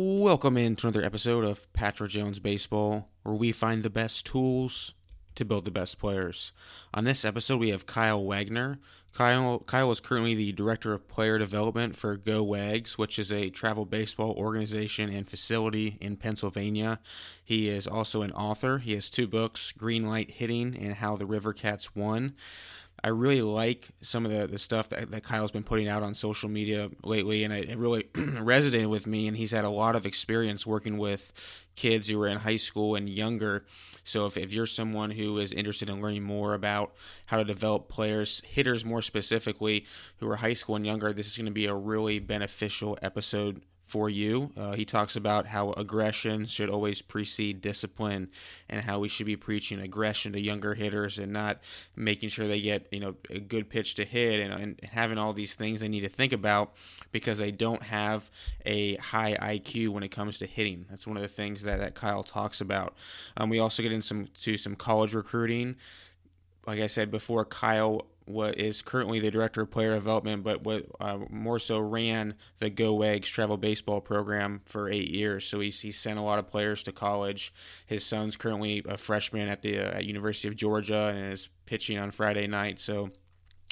Welcome into another episode of Patrick Jones Baseball, where we find the best tools to build the best players. On this episode, we have Kyle Wagner. Kyle, Kyle is currently the Director of Player Development for Go Wags, which is a travel baseball organization and facility in Pennsylvania. He is also an author. He has two books Green Light Hitting and How the River Cats Won. I really like some of the, the stuff that, that Kyle's been putting out on social media lately, and it, it really resonated with me. And he's had a lot of experience working with kids who are in high school and younger. So if, if you're someone who is interested in learning more about how to develop players, hitters more specifically, who are high school and younger, this is going to be a really beneficial episode for you. Uh, he talks about how aggression should always precede discipline and how we should be preaching aggression to younger hitters and not making sure they get, you know, a good pitch to hit and, and having all these things they need to think about because they don't have a high IQ when it comes to hitting. That's one of the things that, that Kyle talks about. Um, we also get into some, some college recruiting. Like I said before, Kyle what is currently the director of player development, but what uh, more so ran the Go Wags travel baseball program for eight years. So he's, he sent a lot of players to college. His son's currently a freshman at the uh, at University of Georgia and is pitching on Friday night. So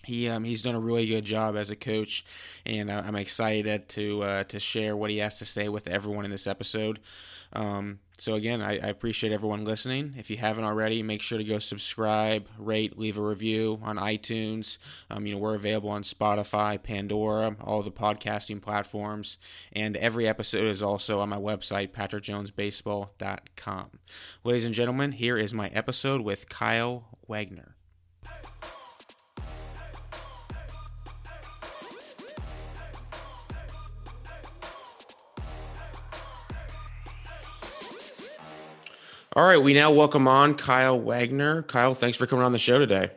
he um, he's done a really good job as a coach, and uh, I'm excited to uh, to share what he has to say with everyone in this episode. Um, so again, I, I, appreciate everyone listening. If you haven't already, make sure to go subscribe, rate, leave a review on iTunes. Um, you know we're available on Spotify, Pandora, all the podcasting platforms, and every episode is also on my website, patrickjonesbaseball.com. Ladies and gentlemen, here is my episode with Kyle Wagner. All right, we now welcome on Kyle Wagner. Kyle, thanks for coming on the show today.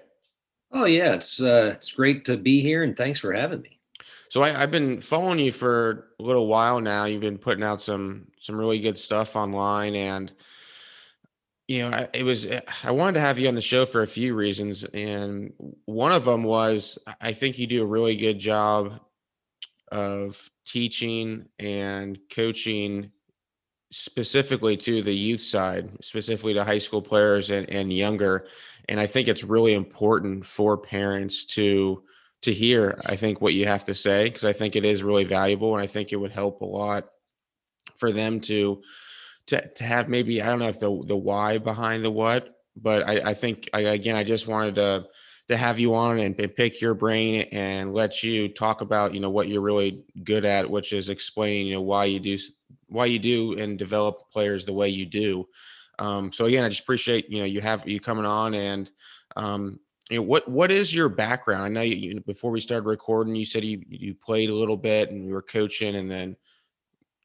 Oh yeah, it's uh, it's great to be here, and thanks for having me. So I, have been following you for a little while now. You've been putting out some some really good stuff online, and you know, it was I wanted to have you on the show for a few reasons, and one of them was I think you do a really good job of teaching and coaching specifically to the youth side, specifically to high school players and, and younger. And I think it's really important for parents to to hear, I think, what you have to say, because I think it is really valuable and I think it would help a lot for them to to to have maybe I don't know if the the why behind the what, but I, I think I, again I just wanted to to have you on and, and, pick your brain and let you talk about you know what you're really good at, which is explaining you know why you do why you do and develop players the way you do. Um, so again, I just appreciate you know you have you coming on and um, you know what what is your background? I know you, you, before we started recording, you said you you played a little bit and you were coaching, and then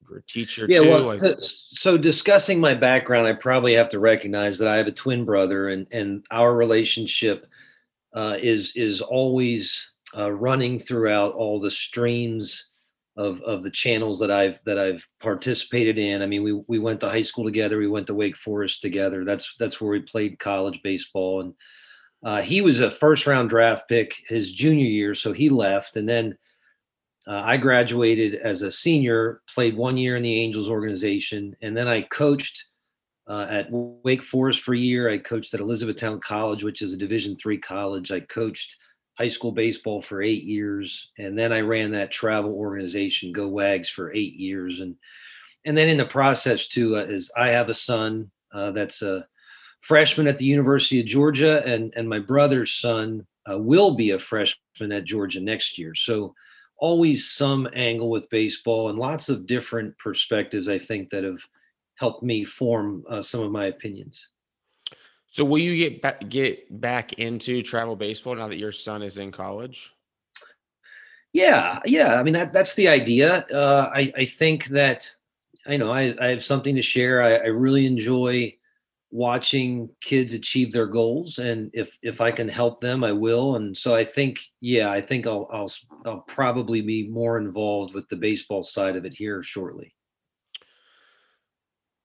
you are a teacher. Yeah, too. well, so, so, discussing my background, I probably have to recognize that I have a twin brother, and and our relationship uh, is is always uh, running throughout all the streams of of the channels that I've that I've participated in. I mean, we we went to high school together. We went to Wake Forest together. That's that's where we played college baseball. And uh, he was a first round draft pick his junior year, so he left. And then uh, I graduated as a senior, played one year in the Angels organization, and then I coached uh, at Wake Forest for a year. I coached at Elizabethtown College, which is a Division three college. I coached high school baseball for eight years, and then I ran that travel organization, Go Wags, for eight years, and and then in the process too uh, is I have a son uh, that's a freshman at the University of Georgia, and and my brother's son uh, will be a freshman at Georgia next year. So always some angle with baseball and lots of different perspectives. I think that have helped me form uh, some of my opinions. So will you get back, get back into travel baseball now that your son is in college? Yeah, yeah. I mean that that's the idea. Uh, I I think that I know I, I have something to share. I, I really enjoy watching kids achieve their goals, and if if I can help them, I will. And so I think, yeah, I think I'll I'll I'll probably be more involved with the baseball side of it here shortly.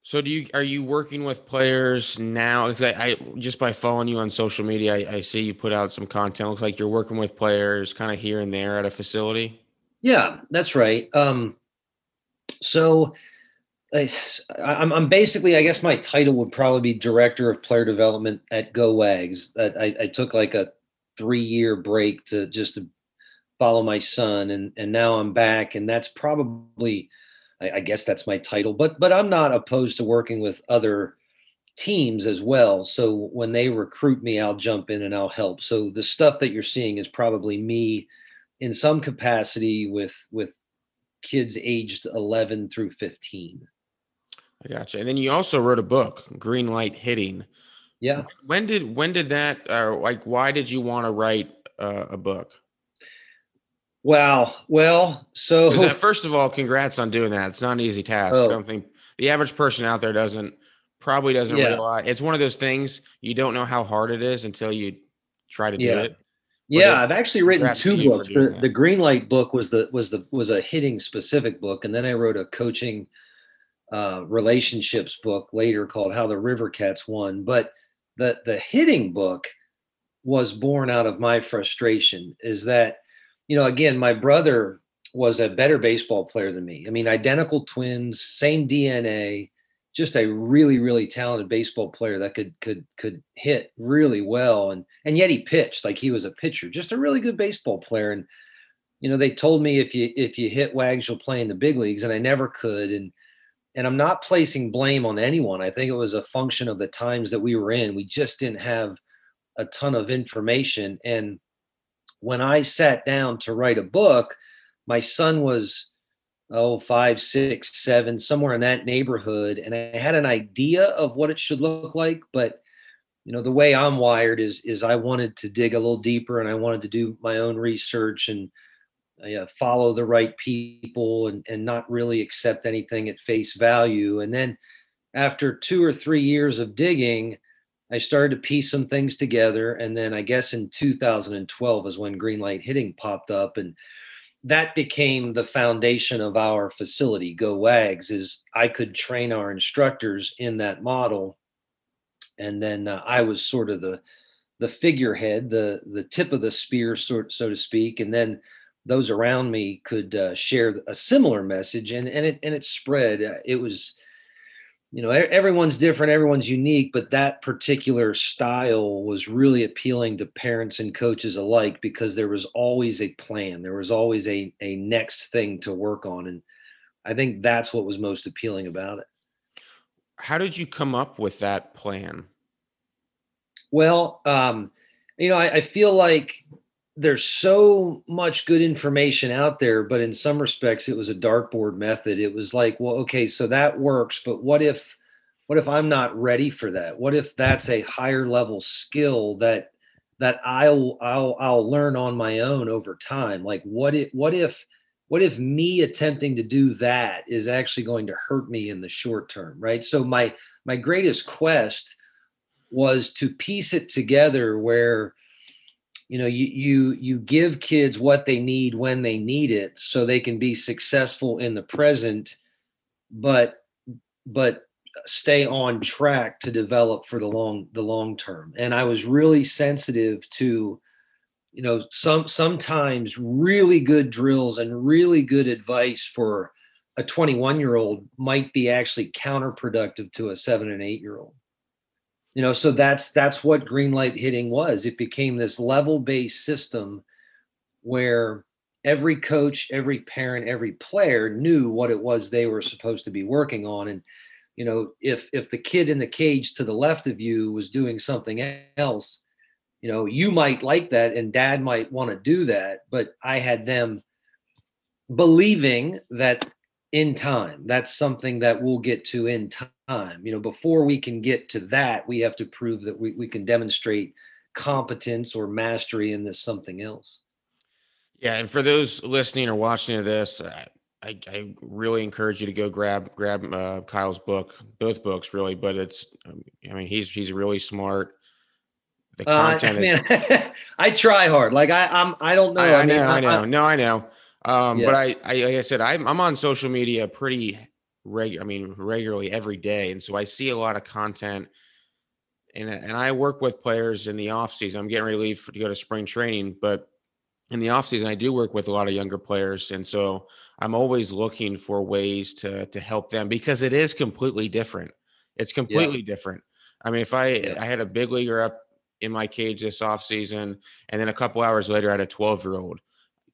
So do you are you working with players now? Because I, I, just by following you on social media, I, I, see you put out some content. Looks like you're working with players kind of here and there at a facility. Yeah, that's right. Um, so I, I'm, I'm basically, I guess my title would probably be director of player development at Go Wags. I, I took like a three year break to just to follow my son, and and now I'm back, and that's probably, I, I guess that's my title. But but I'm not opposed to working with other teams as well. So when they recruit me, I'll jump in and I'll help. So the stuff that you're seeing is probably me in some capacity with with kids aged 11 through 15. I gotcha. And then you also wrote a book, Green Light Hitting. Yeah. When did when did that or like why did you want to write uh, a book? Wow. Well, so that, first of all, congrats on doing that. It's not an easy task. Oh. I don't think the average person out there doesn't probably doesn't yeah. realize it's one of those things you don't know how hard it is until you try to yeah. do it. yeah, I've actually written two books. The, the Green Light book was the was the was a hitting specific book, and then I wrote a coaching uh, relationships book later called How the River Cats Won. But the the hitting book was born out of my frustration. Is that you know again my brother was a better baseball player than me. I mean, identical twins, same DNA, just a really really talented baseball player that could could could hit really well and and yet he pitched like he was a pitcher. Just a really good baseball player and you know they told me if you if you hit wags you'll play in the big leagues and I never could and and I'm not placing blame on anyone. I think it was a function of the times that we were in. We just didn't have a ton of information. And when I sat down to write a book, my son was oh five six seven somewhere in that neighborhood and i had an idea of what it should look like but you know the way i'm wired is is i wanted to dig a little deeper and i wanted to do my own research and uh, follow the right people and, and not really accept anything at face value. And then after two or three years of digging, I started to piece some things together. And then I guess in 2012 is when Green Light Hitting popped up. And that became the foundation of our facility, Go Wags, is I could train our instructors in that model. And then uh, I was sort of the the figurehead, the the tip of the spear, sort so to speak. And then those around me could uh, share a similar message and and it and it spread uh, it was you know everyone's different everyone's unique but that particular style was really appealing to parents and coaches alike because there was always a plan there was always a a next thing to work on and i think that's what was most appealing about it. How did you come up with that plan? Well um you know I, I feel like there's so much good information out there, but in some respects, it was a dartboard method. It was like, well, okay, so that works, but what if, what if I'm not ready for that? What if that's a higher level skill that that I'll I'll I'll learn on my own over time? Like, what if what if what if me attempting to do that is actually going to hurt me in the short term, right? So my my greatest quest was to piece it together where you know you you you give kids what they need when they need it so they can be successful in the present but but stay on track to develop for the long the long term. And i was really sensitive to you know some sometimes really good drills and really good advice for a 21 year old might be actually counterproductive to a 7 and 8 year old you know so that's that's what green light hitting was. It became this level based system where every coach every parent every player knew what it was they were supposed to be working on. And you know if if the kid in the cage to the left of you was doing something else you know you might like that and dad might want to do that but i had them believing that in time that's something that we'll get to in time time. You know, before we can get to that, we have to prove that we, we can demonstrate competence or mastery in this something else. Yeah, and for those listening or watching to this, I, I really encourage you to go grab grab uh, Kyle's book, both books really. But it's, um, I mean, he's he's really smart. The content uh, man, is. I try hard. Like I, I'm, I don't know. I, I, I mean, know, I, know. no, I know. Um. But I, I, like I said, I'm, I'm on social media pretty reg I mean regularly every day. And so I see a lot of content and and I work with players in the off season. I'm getting ready to leave for, to go to spring training, but in the offseason, I do work with a lot of younger players. And so I'm always looking for ways to to help them because it is completely different. It's completely yeah. different. I mean, if I yeah. I had a big leaguer up in my cage this offseason, and then a couple hours later I had a 12 year old,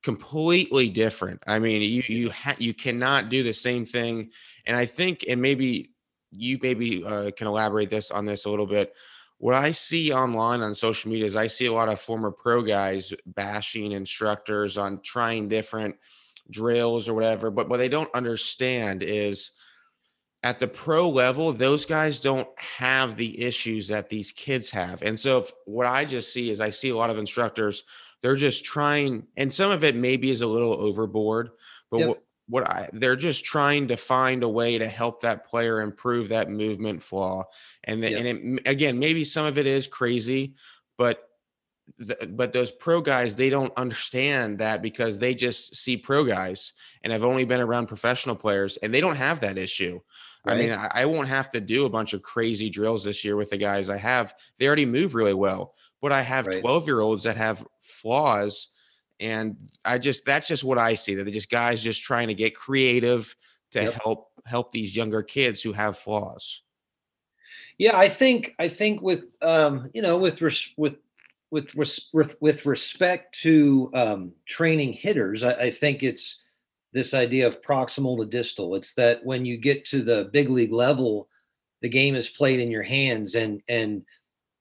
completely different. I mean, you you ha- you cannot do the same thing. And I think, and maybe you maybe uh, can elaborate this on this a little bit what I see online on social media is I see a lot of former pro guys bashing instructors on trying different drills or whatever. But what they don't understand is at the pro level, those guys don't have the issues that these kids have. And so if, what I just see is I see a lot of instructors, they're just trying, and some of it maybe is a little overboard, but yep. what, what I they're just trying to find a way to help that player improve that movement flaw. And the, and it, again, maybe some of it is crazy, but the, but those pro guys they don't understand that because they just see pro guys and have only been around professional players and they don't have that issue. Right. I mean, I, I won't have to do a bunch of crazy drills this year with the guys I have. They already move really well, but I have 12 right. year olds that have flaws and I just that's just what I see that they just guys just trying to get creative to yep. help help these younger kids who have flaws. Yeah, I think I think with um, you know with res- with with res- with with respect to um, training hitters, I, I think it's this idea of proximal to distal. It's that when you get to the big league level, the game is played in your hands, and and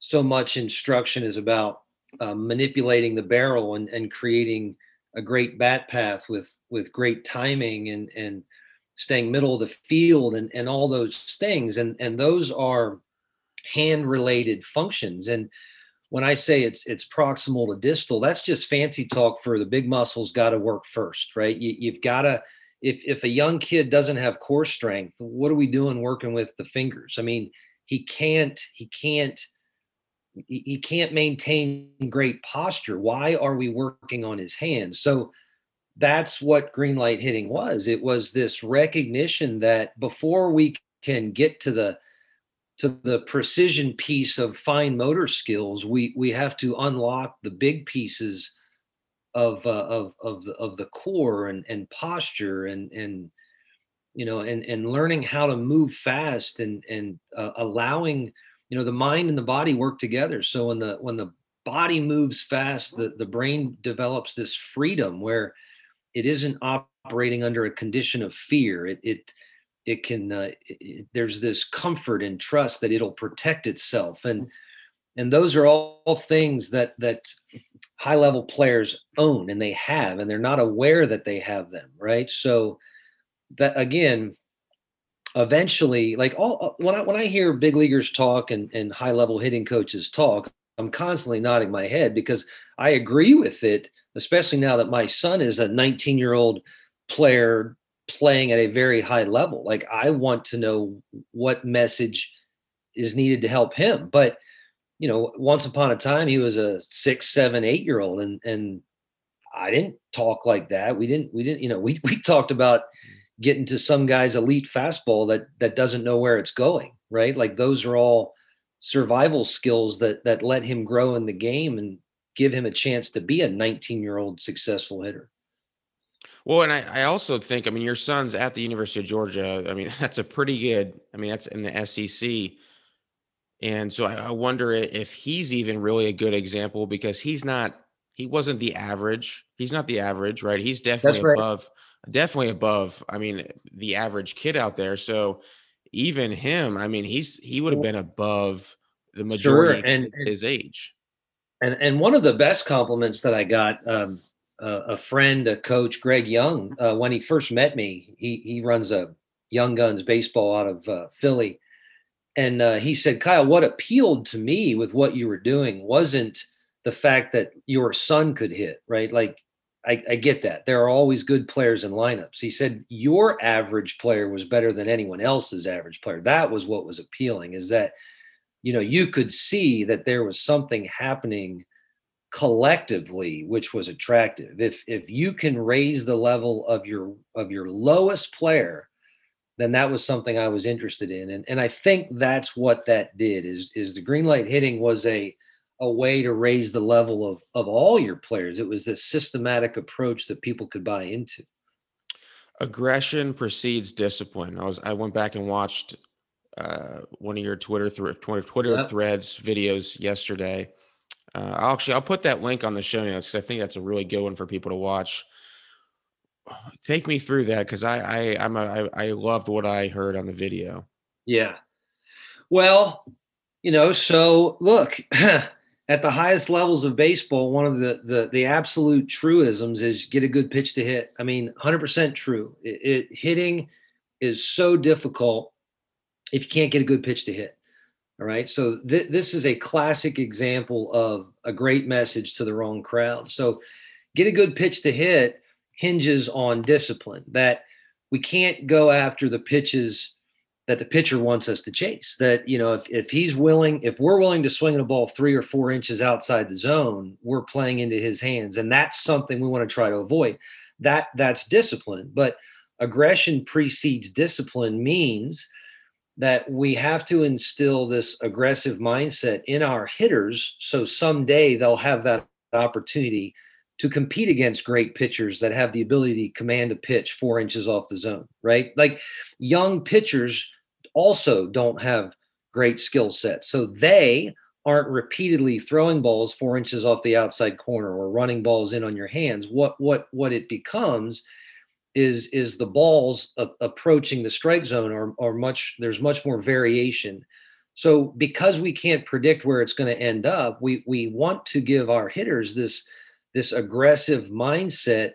so much instruction is about um, manipulating the barrel and, and creating a great bat path with with great timing and and staying middle of the field and and all those things. And and those are hand related functions. And when i say it's it's proximal to distal that's just fancy talk for the big muscles got to work first right? You, you've got to if if a young kid doesn't have core strength what are we doing working with the fingers? I mean he can't he can't he can't maintain great posture. Why are we working on his hands? So that's what green light hitting was. It was this recognition that before we can get to the to the precision piece of fine motor skills, we we have to unlock the big pieces of uh, of of the of the core and and posture and and you know and and learning how to move fast and and uh, allowing you know the mind and the body work together. So when the when the body moves fast the, the brain develops this freedom where it isn't operating under a condition of fear. It it it can uh, it, there's this comfort and trust that it'll protect itself. And and those are all, all things that that high level players own and they have and they're not aware that they have them right? So that again eventually like all uh, when I when I hear big leaguers talk and, and high level hitting coaches talk, I'm constantly nodding my head because I agree with it, especially now that my son is a 19 year old player playing at a very high level. Like I want to know what message is needed to help him. But you know, once upon a time he was a six, seven, eight year old and and I didn't talk like that. We didn't, we didn't, you know, we we talked about getting to some guy's elite fastball that that doesn't know where it's going, right? Like those are all survival skills that that let him grow in the game and give him a chance to be a 19 year old successful hitter. Well, and I, I also think, I mean, your son's at the University of Georgia. I mean, that's a pretty good, I mean, that's in the SEC. And so I, I wonder if he's even really a good example because he's not, he wasn't the average. He's not the average, right? He's definitely right. above definitely above i mean the average kid out there so even him i mean he's he would have been above the majority sure. and, his age. And and one of the best compliments that i got um, uh, a friend a coach greg young uh, when he first met me he he runs a young guns baseball out of uh, philly. And uh, he said kyle what appealed to me with what you were doing wasn't the fact that your son could hit right? Like I, I, get that. There are always good players in lineups. He said your average player was better than anyone else's average player. That was what was appealing, is that you know you could see that there was something happening collectively which was attractive. If if you can raise the level of your of your lowest player, then that was something I was interested in. And and I think that's what that did is is the green light hitting was a a way to raise the level of of all your players. It was this systematic approach that people could buy into. Aggression precedes discipline. I was I went back and watched uh, one of your Twitter th- Twitter yep. threads videos yesterday. Uh, I'll actually I'll put that link on the show notes because I think that's a really good one for people to watch. Take me through that because I I I'm a, I, I loved what I heard on the video. Yeah, well, you know, so look. at the highest levels of baseball, one of the the, the absolute truisms is get a good pitch to hit. I mean, 100% true. It, it, hitting is so difficult if you can't get a good pitch to hit. All right. So th- this is a classic example of a great message to the wrong crowd. So get a good pitch to hit hinges on discipline that we can't go after the pitches that the pitcher wants us to chase. That, you know, if, if he's willing, if we're willing to swing a ball three or four inches outside the zone, we're playing into his hands. And that's something we want to try to avoid. That that's discipline. But aggression precedes discipline means that we have to instill this aggressive mindset in our hitters so someday they'll have that opportunity to compete against great pitchers that have the ability to command a pitch four inches off the zone, right? Like young pitchers also don't have great skill sets. So they aren't repeatedly throwing balls four inches off the outside corner or running balls in on your hands. What what what it becomes is is the balls approaching the strike zone are, are much there's much more variation so because we can't predict where it's going to end up we we want to give our hitters this this aggressive mindset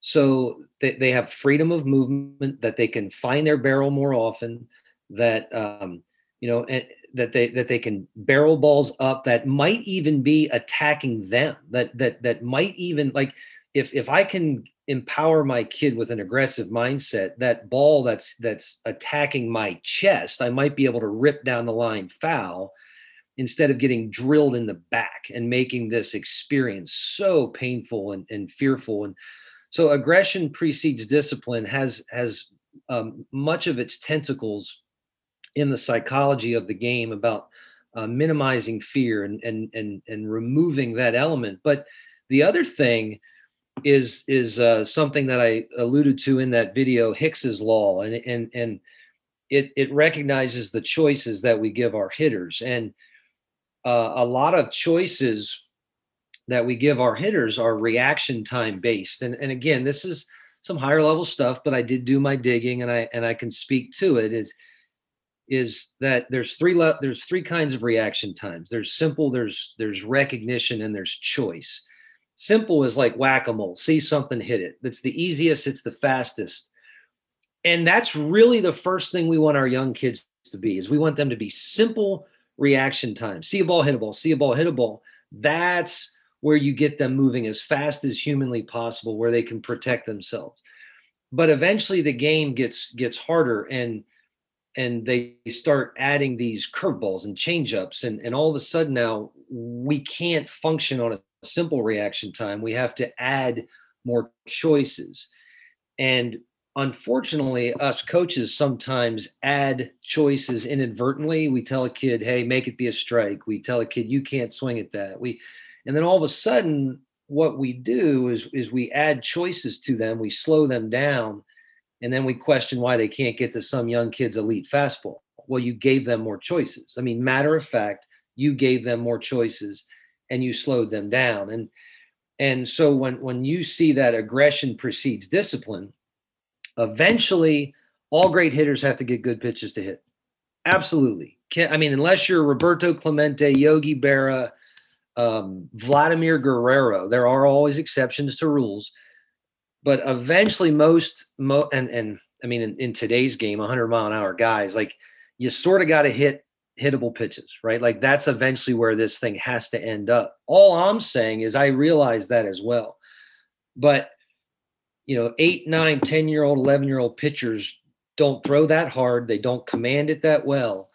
so that they have freedom of movement that they can find their barrel more often that um, you know and that they that they can barrel balls up that might even be attacking them that that that might even like if if i can empower my kid with an aggressive mindset that ball that's that's attacking my chest i might be able to rip down the line foul instead of getting drilled in the back and making this experience so painful and, and fearful. And so aggression precedes discipline has has um, much of its tentacles in the psychology of the game about uh, minimizing fear and and and and removing that element but the other thing is is uh, something that I alluded to in that video, Hicks's law, and and and it it recognizes the choices that we give our hitters, and uh, a lot of choices that we give our hitters are reaction time based, and and again, this is some higher level stuff, but I did do my digging, and I and I can speak to it. Is is that there's three le- there's three kinds of reaction times. There's simple, there's there's recognition, and there's choice Simple is like whack a mole, see something, hit it. That's the easiest, it's the fastest. And that's really the first thing we want our young kids to be is we want them to be simple reaction time. See a ball, hit a ball, see a ball, hit a ball. That's where you get them moving as fast as humanly possible where they can protect themselves. But eventually the game gets gets harder and and they start adding these curveballs and changeups and and all of a sudden now we can't function on a simple reaction time. We have to add more choices. And unfortunately, us coaches sometimes add choices inadvertently. We tell a kid, hey, make it be a strike. We tell a kid, you can't swing at that. We and then all of a sudden, what we do is is we add choices to them, we slow them down, and then we question why they can't get to some young kid's elite fastball. Well, you gave them more choices. I mean, matter of fact, you gave them more choices and you slowed them down and and so when when you see that aggression precedes discipline eventually all great hitters have to get good pitches to hit absolutely i mean unless you're roberto clemente yogi berra um, vladimir guerrero there are always exceptions to rules but eventually most mo- and and i mean in, in today's game 100 mile an hour guys like you sort of got to hit hittable pitches, right? Like that's eventually where this thing has to end up. All I'm saying is I realize that as well. But you know, eight, nine, 10 year old, 11 year old pitchers don't throw that hard. They don't command it that well.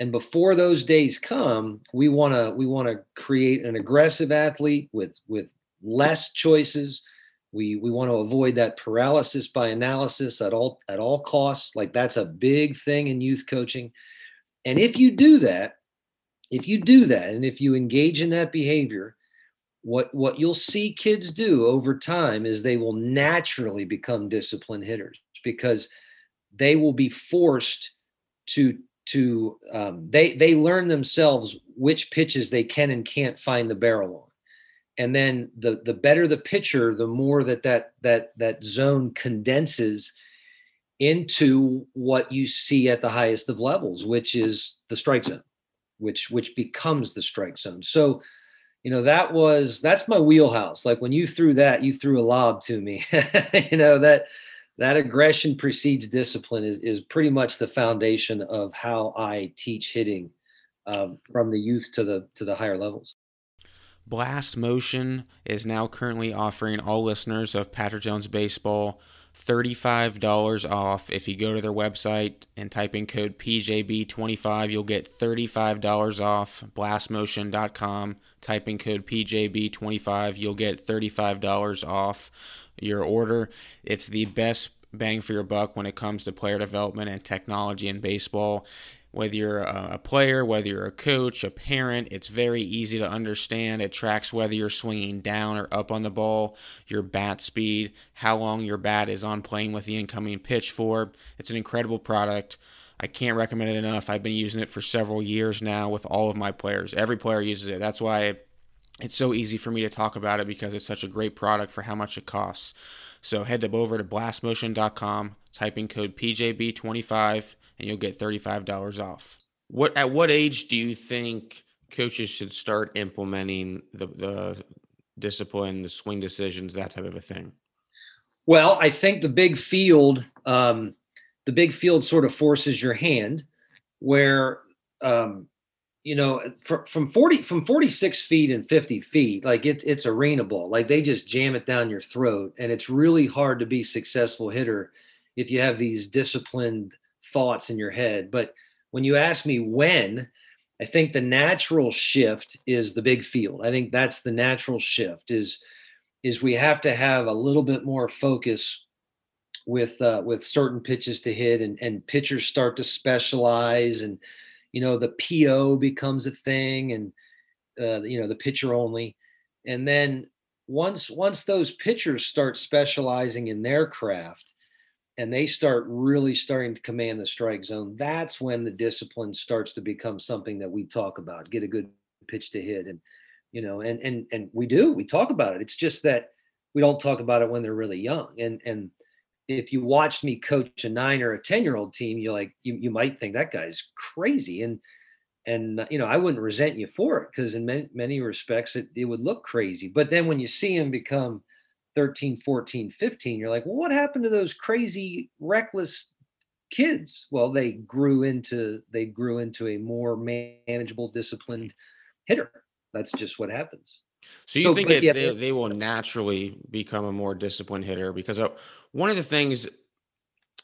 And before those days come, we want to we want to create an aggressive athlete with with less choices. We we want to avoid that paralysis by analysis at all at all costs. Like that's a big thing in youth coaching and if you do that, if you do that and if you engage in that behavior, what what you'll see kids do over time is they will naturally become disciplined hitters because they will be forced to to um, they they learn themselves which pitches they can and can't find the barrel on and then the the better the pitcher the more that that that that zone condenses into what you see at the highest of levels which is the strike zone which which becomes the strike zone. So you know that was that's my wheelhouse. Like when you threw that you threw a lob to me. You know that that aggression precedes discipline is, is pretty much the foundation of how I teach hitting um, from the youth to the to the higher levels. Blast Motion is now currently offering all listeners of Patrick Jones Baseball $35 off. If you go to their website and type in code PJB25, you'll get $35 off. Blastmotion.com, type in code PJB25, you'll get $35 off your order. It's the best bang for your buck when it comes to player development and technology in baseball. Whether you're a player, whether you're a coach, a parent, it's very easy to understand. It tracks whether you're swinging down or up on the ball, your bat speed, how long your bat is on plane with the incoming pitch for. It's an incredible product. I can't recommend it enough. I've been using it for several years now with all of my players. Every player uses it. That's why it's so easy for me to talk about it because it's such a great product for how much it costs. So head up over to blastmotion.com, type in code PJB25, and you'll get $35 off. What at what age do you think coaches should start implementing the the discipline, the swing decisions, that type of a thing? Well, I think the big field, um, the big field sort of forces your hand, where um, you know, from 40 from 46 feet and 50 feet, like it's it's arena ball. Like they just jam it down your throat. And it's really hard to be successful hitter if you have these disciplined thoughts in your head. But when you ask me when, I think the natural shift is the big field. I think that's the natural shift is is we have to have a little bit more focus with uh, with certain pitches to hit and and pitchers start to specialize and you know the PO becomes a thing and uh, you know the pitcher only and then once once those pitchers start specializing in their craft and they start really starting to command the strike zone that's when the discipline starts to become something that we talk about get a good pitch to hit and you know and and and we do we talk about it it's just that we don't talk about it when they're really young and and if you watched me coach a nine or a 10 year old team, you like, you, you might think that guy's crazy. And, and, you know, I wouldn't resent you for it because in many, many respects it, it would look crazy. But then when you see him become 13, 14, 15, you're like, well, what happened to those crazy, reckless kids? Well, they grew into, they grew into a more manageable, disciplined hitter. That's just what happens. So you so, think it, yeah, they, they will naturally become a more disciplined hitter because uh, one of the things,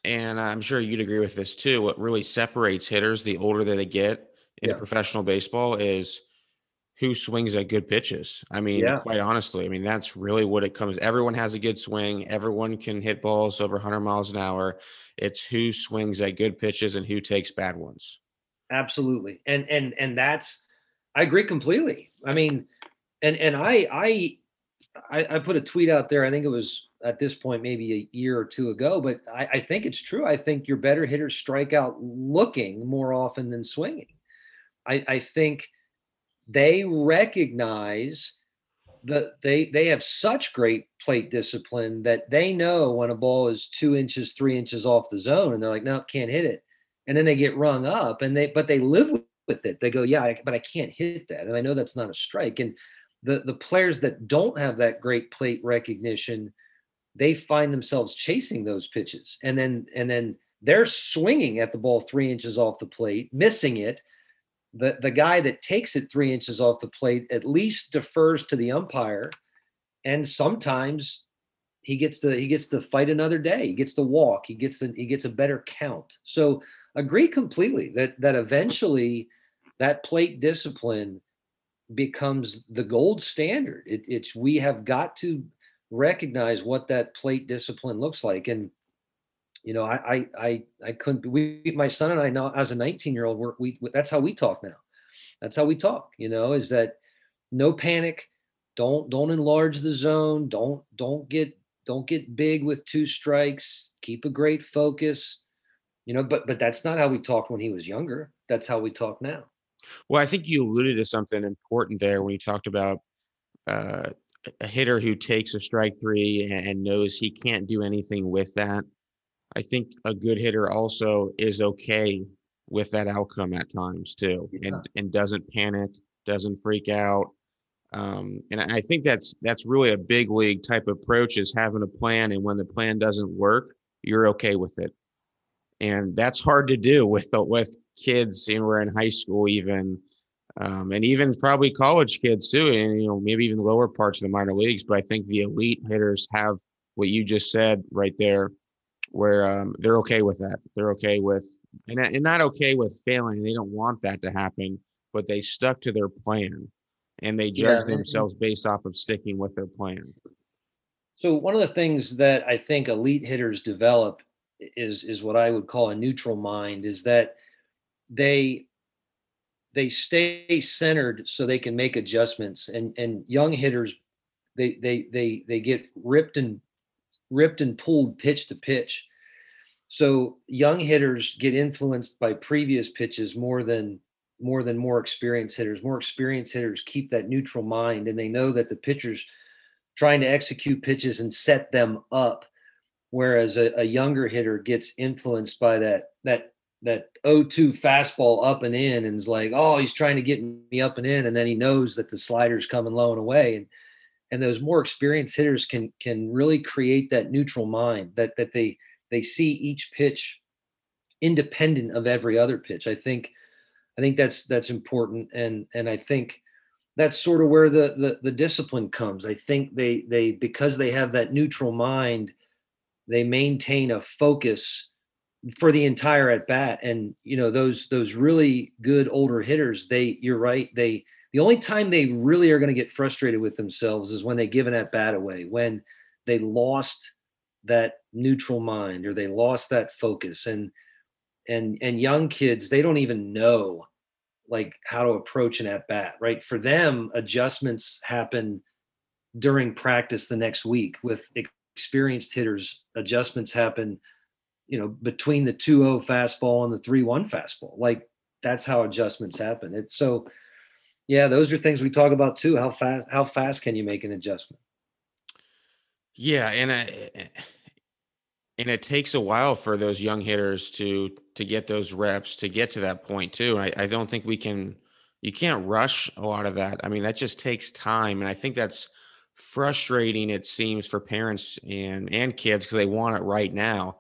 and I'm sure you'd agree with this too, what really separates hitters the older that they get in yeah. professional baseball is who swings at good pitches. I mean, yeah. quite honestly, I mean that's really what it comes. Everyone has a good swing. Everyone can hit balls over 100 miles an hour. It's who swings at good pitches and who takes bad ones. Absolutely, and and and that's I agree completely. I mean, and and I, I I put a tweet out there. I think it was at this point maybe a year or two ago, but I, I think it's true. I think your better hitters strike out looking more often than swinging. I, I think they recognize that they they have such great plate discipline that they know when a ball is two inches, three inches off the zone, and they're like, no, can't hit it. And then they get rung up, and they but they live with it. They go, yeah, but I can't hit that, and I know that's not a strike. And the the players that don't have that great plate recognition they find themselves chasing those pitches and then and then they're swinging at the ball three inches off the plate missing it the the guy that takes it three inches off the plate at least defers to the umpire and sometimes he gets to he gets to fight another day he gets to walk he gets the, he gets a better count so agree completely that that eventually that plate discipline becomes the gold standard. It, it's we have got to recognize what that plate discipline looks like. And you know, I I I, I couldn't. We my son and I now as a 19 year old, we that's how we talk now. That's how we talk, you know, is that no panic. Don't don't enlarge the zone. Don't don't get don't get big with two strikes. Keep a great focus. You know, but but that's not how we talked when he was younger. That's how we talk now. Well, I think you alluded to something important there when you talked about uh, a hitter who takes a strike three and knows he can't do anything with that. I think a good hitter also is okay with that outcome at times too, yeah. and and doesn't panic, doesn't freak out. Um, and I think that's that's really a big league type approach is having a plan, and when the plan doesn't work, you're okay with it. And that's hard to do with with kids, and we're in high school even um, and even probably college kids too, and you know maybe even lower parts of the minor leagues. But I think the elite hitters have what you just said right there, where um, they're okay with that. They're okay with and, and not okay with failing. They don't want that to happen, but they stuck to their plan, and they judge yeah. themselves based off of sticking with their plan. So one of the things that I think elite hitters develop is is what I would call a neutral mind. Is that they they stay centered so they can make adjustments and and young hitters they they they they get ripped and ripped and pulled pitch to pitch so young hitters get influenced by previous pitches more than more than more experienced hitters more experienced hitters keep that neutral mind and they know that the pitchers trying to execute pitches and set them up whereas a, a younger hitter gets influenced by that that that 0-2 fastball up and in and is like, oh, he's trying to get me up and in, and then he knows that the slider's coming low and away. And and those more experienced hitters can can really create that neutral mind that that they they see each pitch independent of every other pitch. I think I think that's that's important and and I think that's sort of where the the, the discipline comes. I think they they because they have that neutral mind, they maintain a focus for the entire at bat and you know those those really good older hitters they you're right they the only time they really are going to get frustrated with themselves is when they give an at bat away when they lost that neutral mind or they lost that focus and and and young kids they don't even know like how to approach an at bat right for them adjustments happen during practice the next week with experienced hitters adjustments happen you know, between the 2-0 fastball and the 3-1 fastball. Like that's how adjustments happen. It's so yeah, those are things we talk about too. How fast how fast can you make an adjustment? Yeah, and I, and it takes a while for those young hitters to to get those reps to get to that point too. I, I don't think we can you can't rush a lot of that. I mean, that just takes time. And I think that's frustrating, it seems, for parents and and kids because they want it right now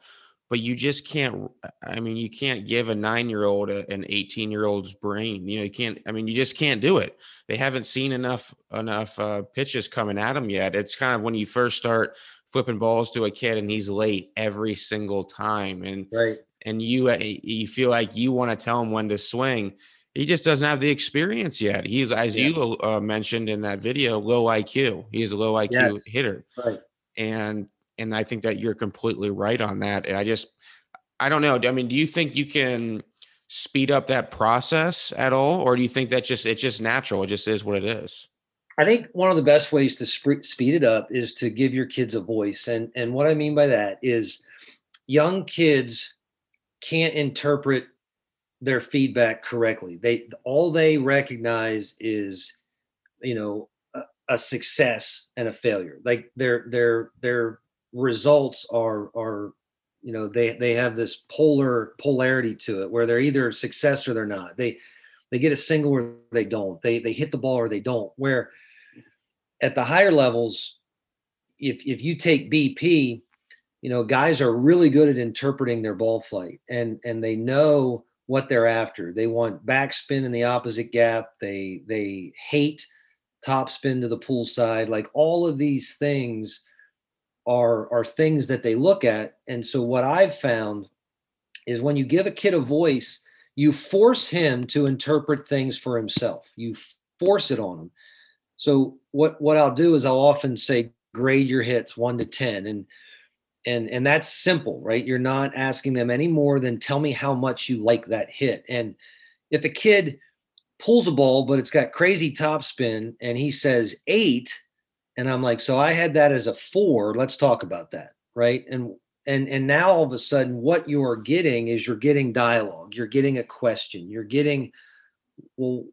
but you just can't i mean you can't give a nine year old an 18 year old's brain you know you can't i mean you just can't do it. They haven't seen enough enough uh, pitches coming at them yet. It's kind of when you first start flipping balls to a kid and he's late every single time and right. and you uh, you feel like you want to tell him when to swing. He just doesn't have the experience yet. He's as yeah. you uh, mentioned in that video low iq he is a low iq yes. hitter. Right. And and I think that you're completely right on that. And I just, I don't know. I mean, do you think you can speed up that process at all, or do you think that just it's just natural? It just is what it is. I think one of the best ways to sp- speed it up is to give your kids a voice, and and what I mean by that is, young kids can't interpret their feedback correctly. They all they recognize is, you know, a, a success and a failure. Like they're they're they're results are are you know they they have this polar polarity to it where they're either success or they're not. They they get a single or they don't. They they hit the ball or they don't. Where at the higher levels if if you take bp you know guys are really good at interpreting their ball flight and and they know what they're after. They want backspin in the opposite gap. They they hate top spin to the pool side like all of these things are are things that they look at. And so what i've found is when you give a kid a voice you force him to interpret things for himself. You force it on him. So what what i'll do is i'll often say grade your hits 1 to 10 and and and that's simple right? You're not asking them any more than tell me how much you like that hit. And if a kid pulls a ball, but it's got crazy topspin, and he says eight, and I'm like, so I had that as a four. Let's talk about that, right? And and and now all of a sudden, what you are getting is you're getting dialogue, you're getting a question, you're getting, well,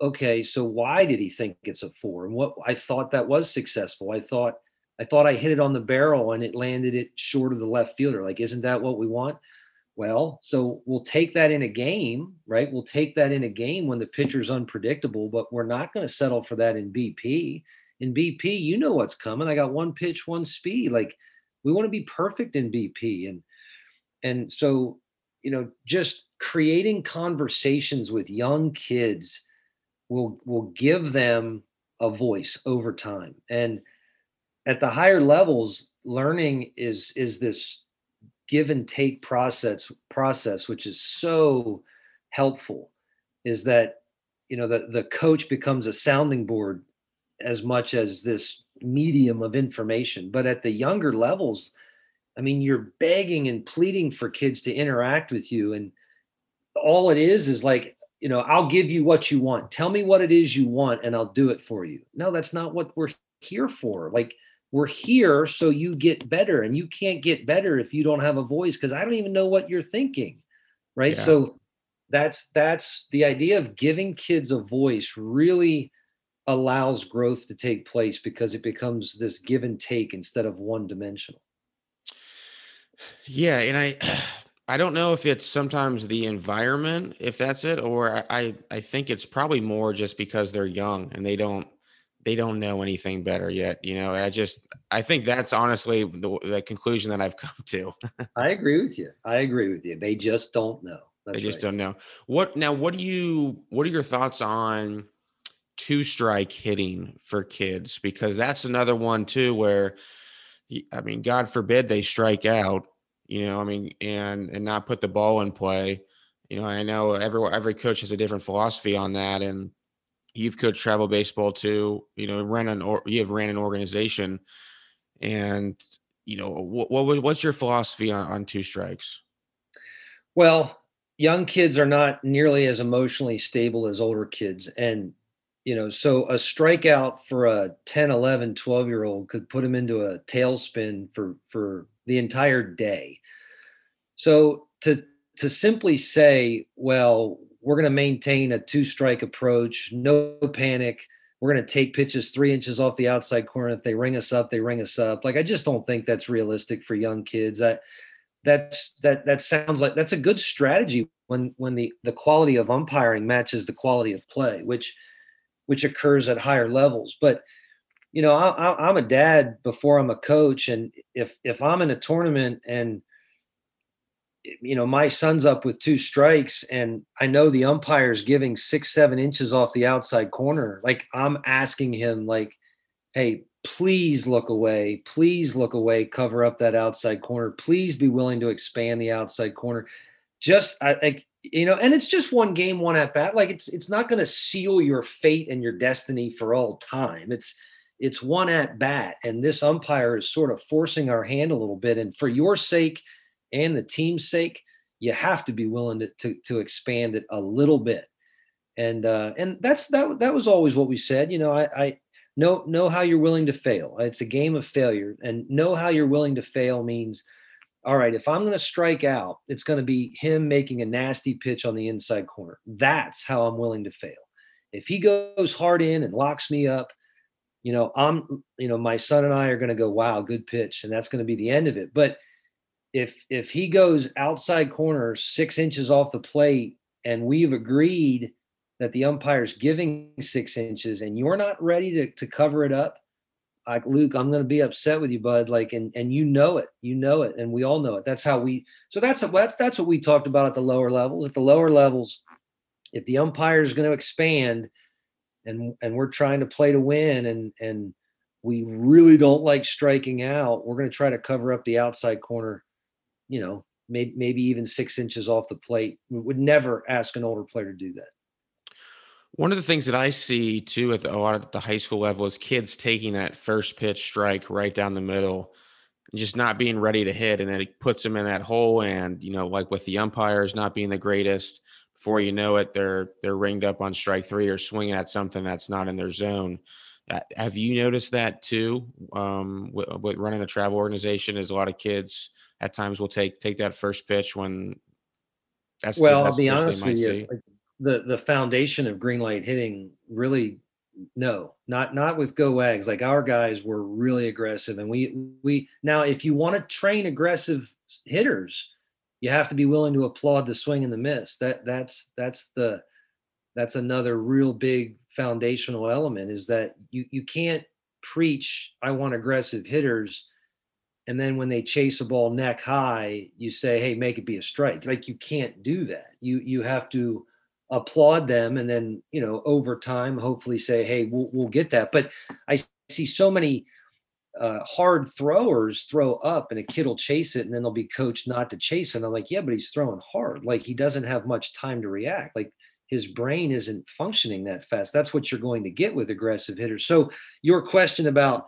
okay, so why did he think it's a four? And what I thought that was successful. I thought I thought I hit it on the barrel and it landed it short of the left fielder. Like, isn't that what we want? Well, so we'll take that in a game, right? We'll take that in a game when the pitcher's unpredictable, but we're not going to settle for that in BP. In BP, you know what's coming. I got one pitch, one speed. Like we want to be perfect in BP. And and so, you know, just creating conversations with young kids will will give them a voice over time. And at the higher levels, learning is is this give and take process process which is so helpful is that you know the, the coach becomes a sounding board as much as this medium of information but at the younger levels i mean you're begging and pleading for kids to interact with you and all it is is like you know i'll give you what you want. Tell me what it is you want and i'll do it for you. No that's not what we're here for. Like we're here so you get better and you can't get better if you don't have a voice because i don't even know what you're thinking right? Yeah. so that's that's the idea of giving kids a voice really allows growth to take place because it becomes this give and take instead of one dimensional yeah and i i don't know if it's sometimes the environment if that's it or i i think it's probably more just because they're young and they don't they don't know anything better yet. You know, I just I think that's honestly the, the conclusion that I've come to. I agree with you. I agree with you. They just don't know. That's they just right. don't know. What now? What do you? What are your thoughts on two strike hitting for kids? Because that's another one too, where I mean, God forbid they strike out. You know, I mean, and and not put the ball in play. You know, I know every every coach has a different philosophy on that, and you've coached travel baseball too. You know, ran an or you have ran an organization, and you know what, what what's your philosophy on, on two strikes? Well, young kids are not nearly as emotionally stable as older kids, and you know, so a strikeout for a 10, 11, 12 year old could put him into a tailspin for for the entire day. So to to simply say, well, we're going to maintain a two strike approach, no panic. We're going to take pitches three inches off the outside corner. If they ring us up, they ring us up. Like I just don't think that's realistic for young kids. I, that's that that sounds like that's a good strategy when when the the quality of umpiring matches the quality of play, which which occurs at higher levels. But you know, I, I'm a dad before I'm a coach, and if if I'm in a tournament and you know, my son's up with two strikes, and I know the umpire's giving six, seven inches off the outside corner. Like I'm asking him, like, hey, please look away. Please look away. Cover up that outside corner. Please be willing to expand the outside corner. Just I like you know, and it's just one game, one at bat. Like it's it's not going to seal your fate and your destiny for all time. It's it's one at bat, and this umpire is sort of forcing our hand a little bit. And for your sake and the team's sake, you have to be willing to, to, to expand it a little bit. And uh, and that's that that was always what we said. You know, I, I know know how you're willing to fail. It's a game of failure, and know how you're willing to fail means, all right, if I'm going to strike out, it's going to be him making a nasty pitch on the inside corner. That's how I'm willing to fail. If he goes hard in and locks me up, you know, I'm, you know, my son and I are going to go, wow, good pitch, and that's going to be the end of it. But if if he goes outside corner six inches off the plate and we've agreed that the umpire's giving six inches and you're not ready to, to cover it up like luke i'm going to be upset with you bud like and and you know it you know it and we all know it that's how we so that's that's that's what we talked about at the lower levels at the lower levels if the umpire is going to expand and and we're trying to play to win and and we really don't like striking out we're going to try to cover up the outside corner you know, maybe maybe even six inches off the plate. We would never ask an older player to do that. One of the things that I see too at the, a lot at the high school level is kids taking that first pitch strike right down the middle, and just not being ready to hit, and then it puts them in that hole. And you know, like with the umpires not being the greatest, before you know it, they're they're ringed up on strike three or swinging at something that's not in their zone. Uh, have you noticed that too? Um, with, with, running a travel organization, is a lot of kids at times will take take that first pitch when that's well. The, I'll be honest with you. The the foundation of green light hitting really no, not not with go wags. Like our guys were really aggressive, and we we now if you want to train aggressive hitters, you have to be willing to applaud the swing and the miss. That that's that's the that's another real big foundational element is that you you can't preach I want aggressive hitters and then when they chase a ball neck high you say hey make it be a strike like you can't do that you you have to applaud them and then you know over time hopefully say hey we'll, we'll get that. But i see so many uh, hard throwers throw up and a kid will chase it and then they'll be coached not to chase it. And i'm like yeah but he's throwing hard. Like he doesn't have much time to react. Like his brain isn't functioning that fast. That's what you're going to get with aggressive hitters. So your question about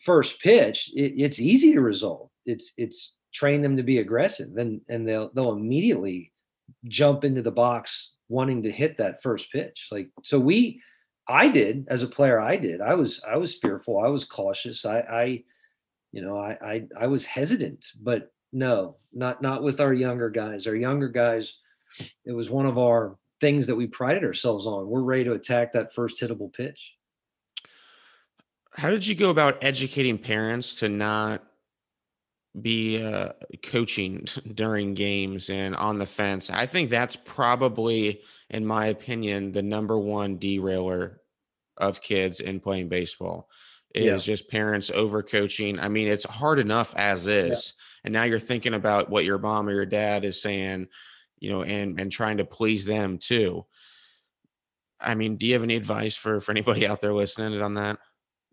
first pitch it, it's easy to resolve. It's it's train them to be aggressive. And and they'll they'll immediately jump into the box wanting to hit that first pitch. Like so we I did as a player, I did. I was I was fearful. I was cautious. I I you know, I I I was hesitant, but no, not not with our younger guys. Our younger guys, it was one of our things that we prided ourselves on. We're ready to attack that first hittable pitch. How did you go about educating parents to not be uh, coaching during games and on the fence. I think that's probably, in my opinion, the number one derailer of kids in playing baseball is yeah. just parents over coaching. I mean, it's hard enough as is, yeah. and now you're thinking about what your mom or your dad is saying, you know, and and trying to please them too. I mean, do you have any advice for for anybody out there listening on that?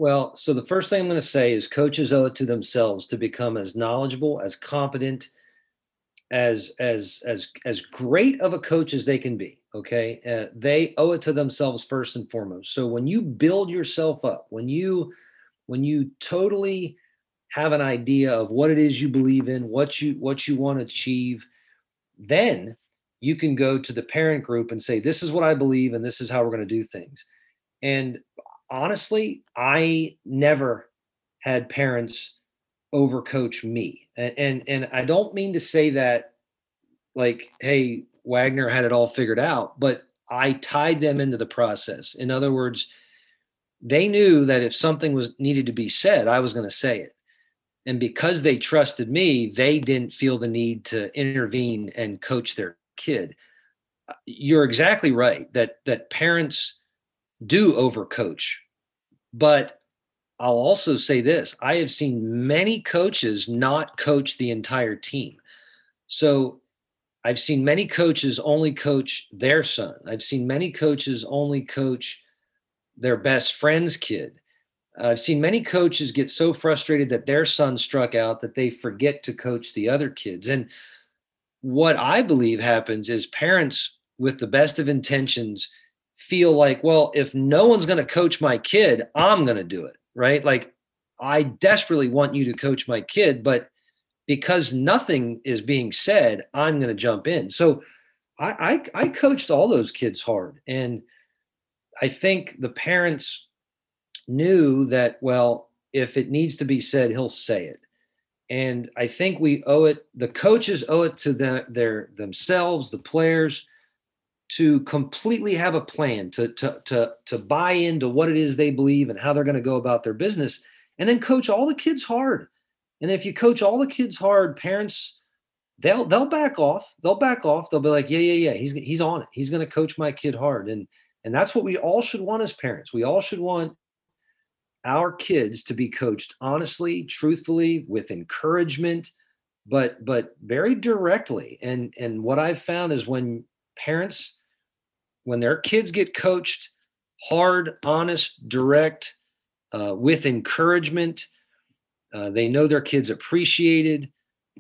Well, so the first thing I'm going to say is coaches owe it to themselves to become as knowledgeable, as competent, as as as as great of a coach as they can be. Okay, uh, they owe it to themselves first and foremost. So when you build yourself up, when you when you totally have an idea of what it is you believe in, what you what you want to achieve, then you can go to the parent group and say, "This is what I believe, and this is how we're going to do things." And honestly, I never had parents overcoach me. And, and and I don't mean to say that like, hey, Wagner had it all figured out, but I tied them into the process. In other words, they knew that if something was needed to be said, I was going to say it. And because they trusted me, they didn't feel the need to intervene and coach their kid. Uh, you're exactly right that that parents do overcoach. But I'll also say this I have seen many coaches not coach the entire team. So I've seen many coaches only coach their son. I've seen many coaches only coach their best friend's kid. I've seen many coaches get so frustrated that their son struck out that they forget to coach the other kids. And what I believe happens is parents, with the best of intentions, feel like, well, if no one's going to coach my kid, I'm going to do it, right? Like, I desperately want you to coach my kid, but because nothing is being said, I'm going to jump in. So I, I, I coached all those kids hard. And I think the parents knew that, well, if it needs to be said, he'll say it. And I think we owe it, the coaches owe it to the, their themselves, the players, to completely have a plan to to to to buy into what it is they believe and how they're going to go about their business and then coach all the kids hard. And if you coach all the kids hard parents they'll they'll back off they'll back off they'll be like yeah yeah yeah he's he's on it he's going to coach my kid hard. And and that's what we all should want as parents. We all should want our kids to be coached honestly truthfully with encouragement but but very directly. And and what i've found is when parents when their kids get coached hard, honest, direct, uh, with encouragement, uh, they know their kids appreciated.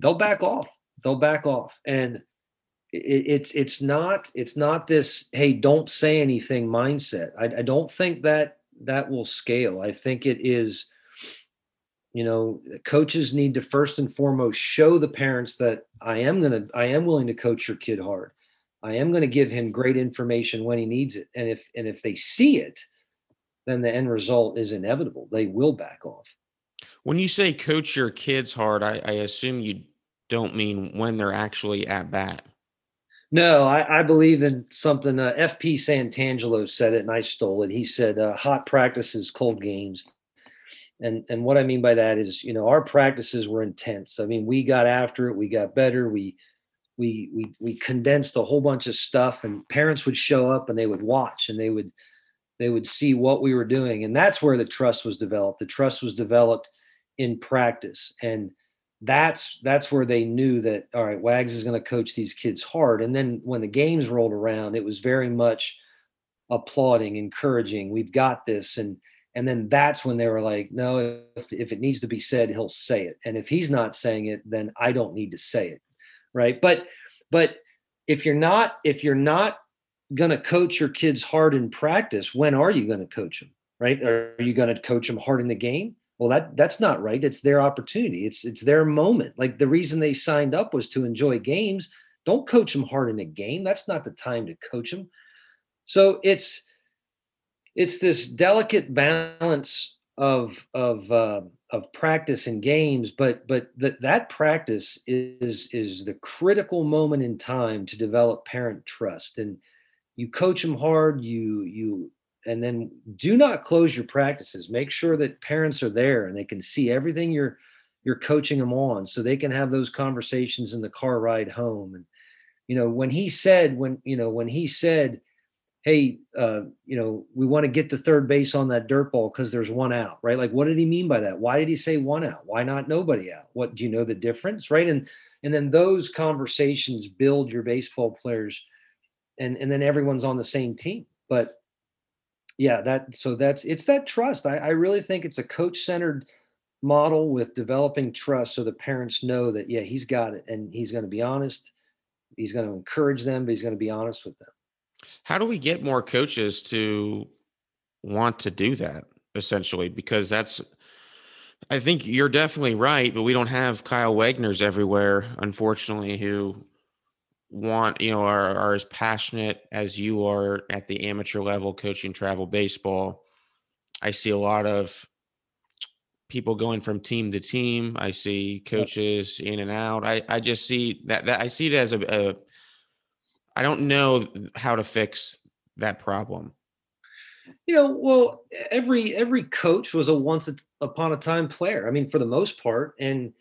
They'll back off. They'll back off, and it, it's it's not it's not this hey don't say anything mindset. I, I don't think that that will scale. I think it is you know coaches need to first and foremost show the parents that i am going to i am willing to coach your kid hard I am going to give him great information when he needs it. And if and if they see it, then the end result is inevitable. They will back off. When you say coach your kids hard, I, I assume you don't mean when they're actually at bat. No, I, I believe in something. Uh, FP Santangelo said it, and I stole it. He said, uh, "Hot practices, cold games." And and what I mean by that is, you know, our practices were intense. I mean, we got after it. We got better. We we we we condensed a whole bunch of stuff, and parents would show up and they would watch and they would they would see what we were doing, and that's where the trust was developed. The trust was developed in practice, and that's that's where they knew that all right, Wags is going to coach these kids hard. And then when the games rolled around, it was very much applauding, encouraging. We've got this, and and then that's when they were like, no, if, if it needs to be said, he'll say it. And if he's not saying it, then I don't need to say it. Right. But, but if you're not, if you're not going to coach your kids hard in practice, when are you going to coach them? Right. Are you going to coach them hard in the game? Well, that that's not right. It's their opportunity. It's it's their moment. Like the reason they signed up was to enjoy games. Don't coach them hard in a game. That's not the time to coach them. So it's it's this delicate balance of of uh, of practice and games, but but that that practice is is the critical moment in time to develop parent trust. And you coach them hard. You you and then do not close your practices. Make sure that parents are there and they can see everything you're you're coaching them on, so they can have those conversations in the car ride home. And you know when he said when you know when he said hey, uh, you know, we want to get to third base on that dirt ball because there's one out, right? Like, what did he mean by that? Why did he say one out? Why not nobody out? What do you know the difference, right? And and then those conversations build your baseball players, and and then everyone's on the same team. But yeah, that so that's it's that trust. I, I really think it's a coach centered model with developing trust, so the parents know that yeah, he's got it, and he's going to be honest. He's going to encourage them, but he's going to be honest with them. How do we get more coaches to want to do that essentially? Because that's, I think you're definitely right, but we don't have Kyle Wagners everywhere, unfortunately, who want, you know, are, are as passionate as you are at the amateur level coaching travel baseball. I see a lot of people going from team to team. I see coaches in and out. I, I just see that, that I see it as a, a I don't know how to fix that problem. You know, well, every every coach was a once upon a time player. I mean, for the most part, and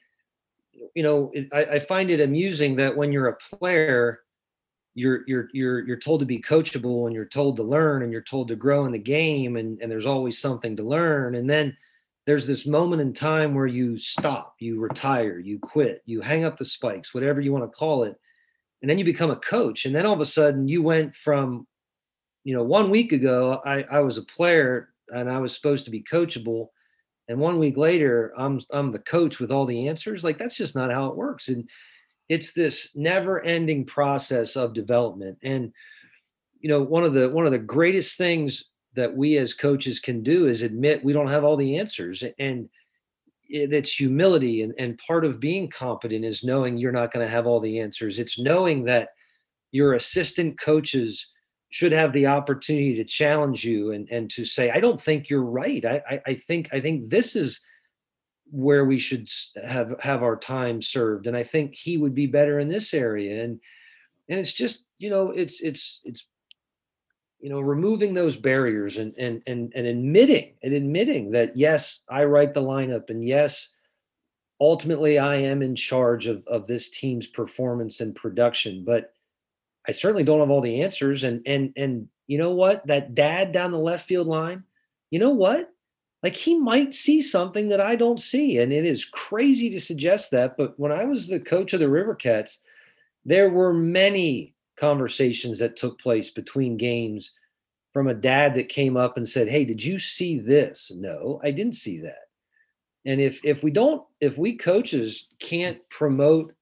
you know, it, I, I find it amusing that when you're a player, you're you're you're you're told to be coachable and you're told to learn and you're told to grow in the game and and there's always something to learn and then there's this moment in time where you stop you retire you quit you hang up the spikes whatever you want to call it and then you become a coach and then all of a sudden you went from you know one week ago i i was a player and i was supposed to be coachable and one week later i'm i'm the coach with all the answers. Like that's just not how it works and it's this never ending process of development and you know one of the one of the greatest things that we as coaches can do is admit we don't have all the answers and it's humility and, and part of being competent is knowing you're not going to have all the answers. It's knowing that your assistant coaches should have the opportunity to challenge you and, and to say i don't think you're right. I, I, I think i think this is where we should have have our time served and i think he would be better in this area. And and it's just you know it's it's it's you know removing those barriers and and and, and admitting and admitting that yes i write the lineup and yes ultimately i am in charge of of this team's performance and production but i certainly don't have all the answers. And and and you know what? That dad down the left field line you know what? Like he might see something that i don't see and it is crazy to suggest that but when i was the coach of the river cats there were many conversations that took place between games from a dad that came up and said, "Hey, did you see this?" No, I didn't see that. And if if we don't if we coaches can't promote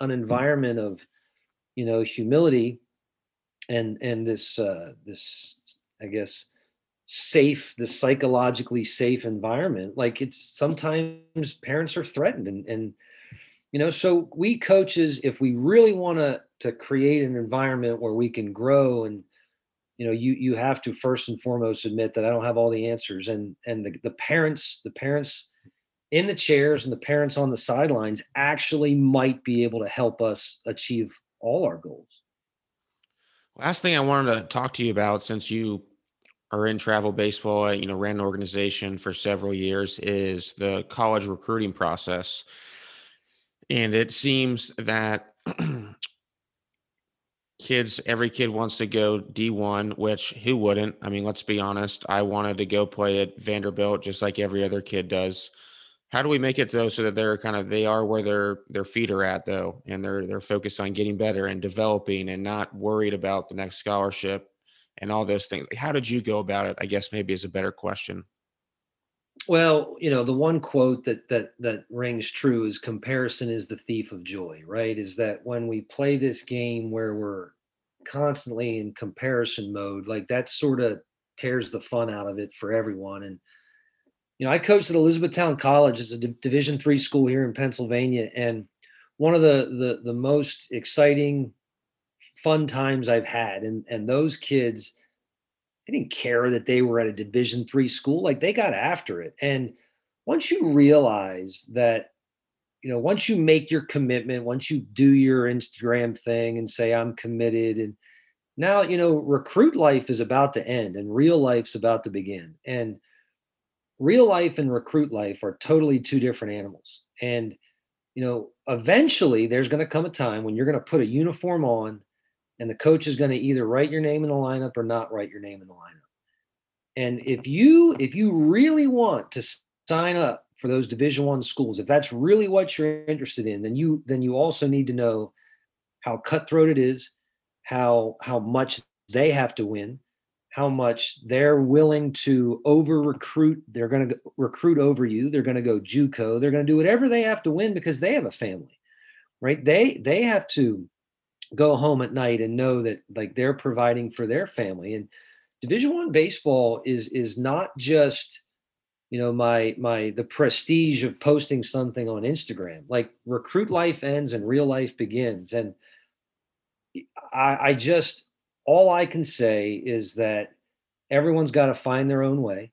an environment of you know humility and and this uh this I guess safe the psychologically safe environment like it's sometimes parents are threatened and and you know so we coaches if we really want to to create an environment where we can grow and you know you you have to first and foremost admit that i don't have all the answers. And and the, the parents the parents in the chairs and the parents on the sidelines actually might be able to help us achieve all our goals. Last thing i wanted to talk to you about since you are in travel baseball you know ran an organization for several years is the college recruiting process and it seems that kids every kid wants to go d1 which who wouldn't? I mean let's be honest i wanted to go play at vanderbilt just like every other kid does. How do we make it though so that they're kind of they are where their their feet are at though and they're they're focused on getting better and developing and not worried about the next scholarship and all those things? How did you go about it i guess maybe is a better question well, you know, the one quote that that that rings true is comparison is the thief of joy, right? Is that when we play this game where we're constantly in comparison mode, like that sort of tears the fun out of it for everyone. And you know, I coached at Elizabethtown College. It's a D- Division three school here in Pennsylvania, and one of the the the most exciting, fun times I've had. And and those kids they didn't care that they were at a division three school like they got after it. And once you realize that you know once you make your commitment once you do your instagram thing and say i'm committed and now you know recruit life is about to end and real life's about to begin. And real life and recruit life are totally two different animals. And you know eventually there's going to come a time when you're going to put a uniform on and the coach is going to either write your name in the lineup or not write your name in the lineup. And if you if you really want to sign up for those Division One schools, if that's really what you're interested in, then you then you also need to know how cutthroat it is, how how much they have to win, how much they're willing to over recruit. They're going to recruit over you. They're going to go JUCO. They're going to do whatever they have to win because they have a family, right? They they have to go home at night and know that like they're providing for their family and division one baseball is is not just you know my my the prestige of posting something on instagram. Like recruit life ends and real life begins and i i just all i can say is that everyone's got to find their own way.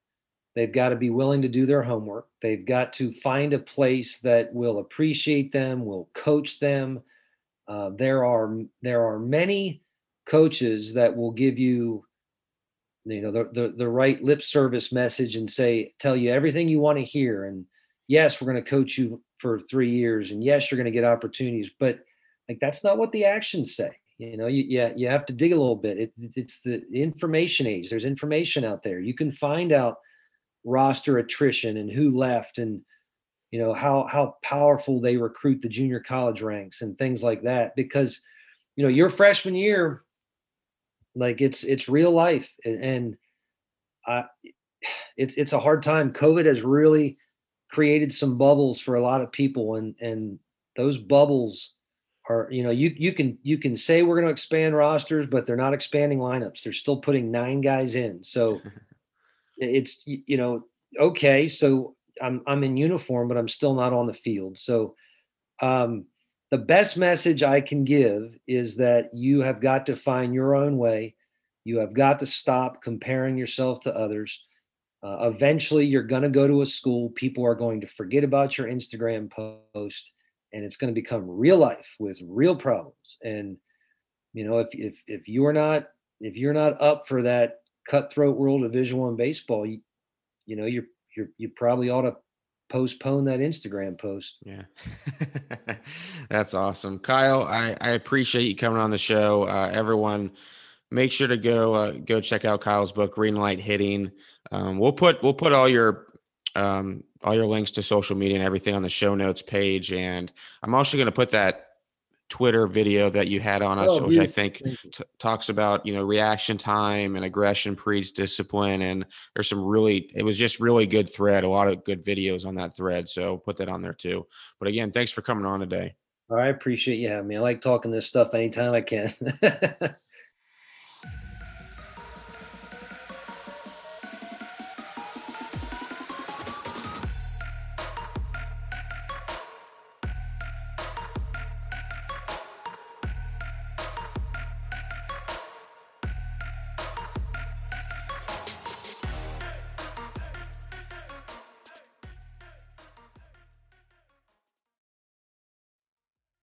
They've got to be willing to do their homework. They've got to find a place that will appreciate them will coach them uh, there are there are many coaches that will give you you know the, the the right lip service message and say tell you everything you want to hear and yes we're going to coach you for three years and yes you're going to get opportunities but like that's not what the actions say you know? You yeah you have to dig a little bit. It, it's the information age. There's information out there. You can find out roster attrition and who left and you know how how powerful they recruit the junior college ranks and things like that because you know your freshman year like it's it's real life and I, it's it's a hard time. Covid has really created some bubbles for a lot of people and and those bubbles are you know you you can you can say we're going to expand rosters but they're not expanding lineups. They're still putting nine guys in. So it's you know okay so I'm I'm in uniform, but I'm still not on the field. So um, the best message I can give is that you have got to find your own way. You have got to stop comparing yourself to others. Uh, eventually, you're going to go to a school. People are going to forget about your Instagram post, and it's going to become real life with real problems. And you know, if if if you're not if you're not up for that cutthroat world of Division One baseball, you, you know, you're you you probably ought to postpone that Instagram post. Yeah. That's awesome. Kyle, I, I appreciate you coming on the show. Uh, everyone make sure to go uh, go check out Kyle's book, Green Light Hitting. Um, we'll put we'll put all your um, all your links to social media and everything on the show notes page. And I'm also going to put that Twitter video that you had on us, oh, which I think t- talks about you know reaction time and aggression breeds discipline, and there's some really it was just really good thread, a lot of good videos on that thread. So put that on there too. But again, thanks for coming on today. I appreciate you having me. I like talking this stuff anytime I can.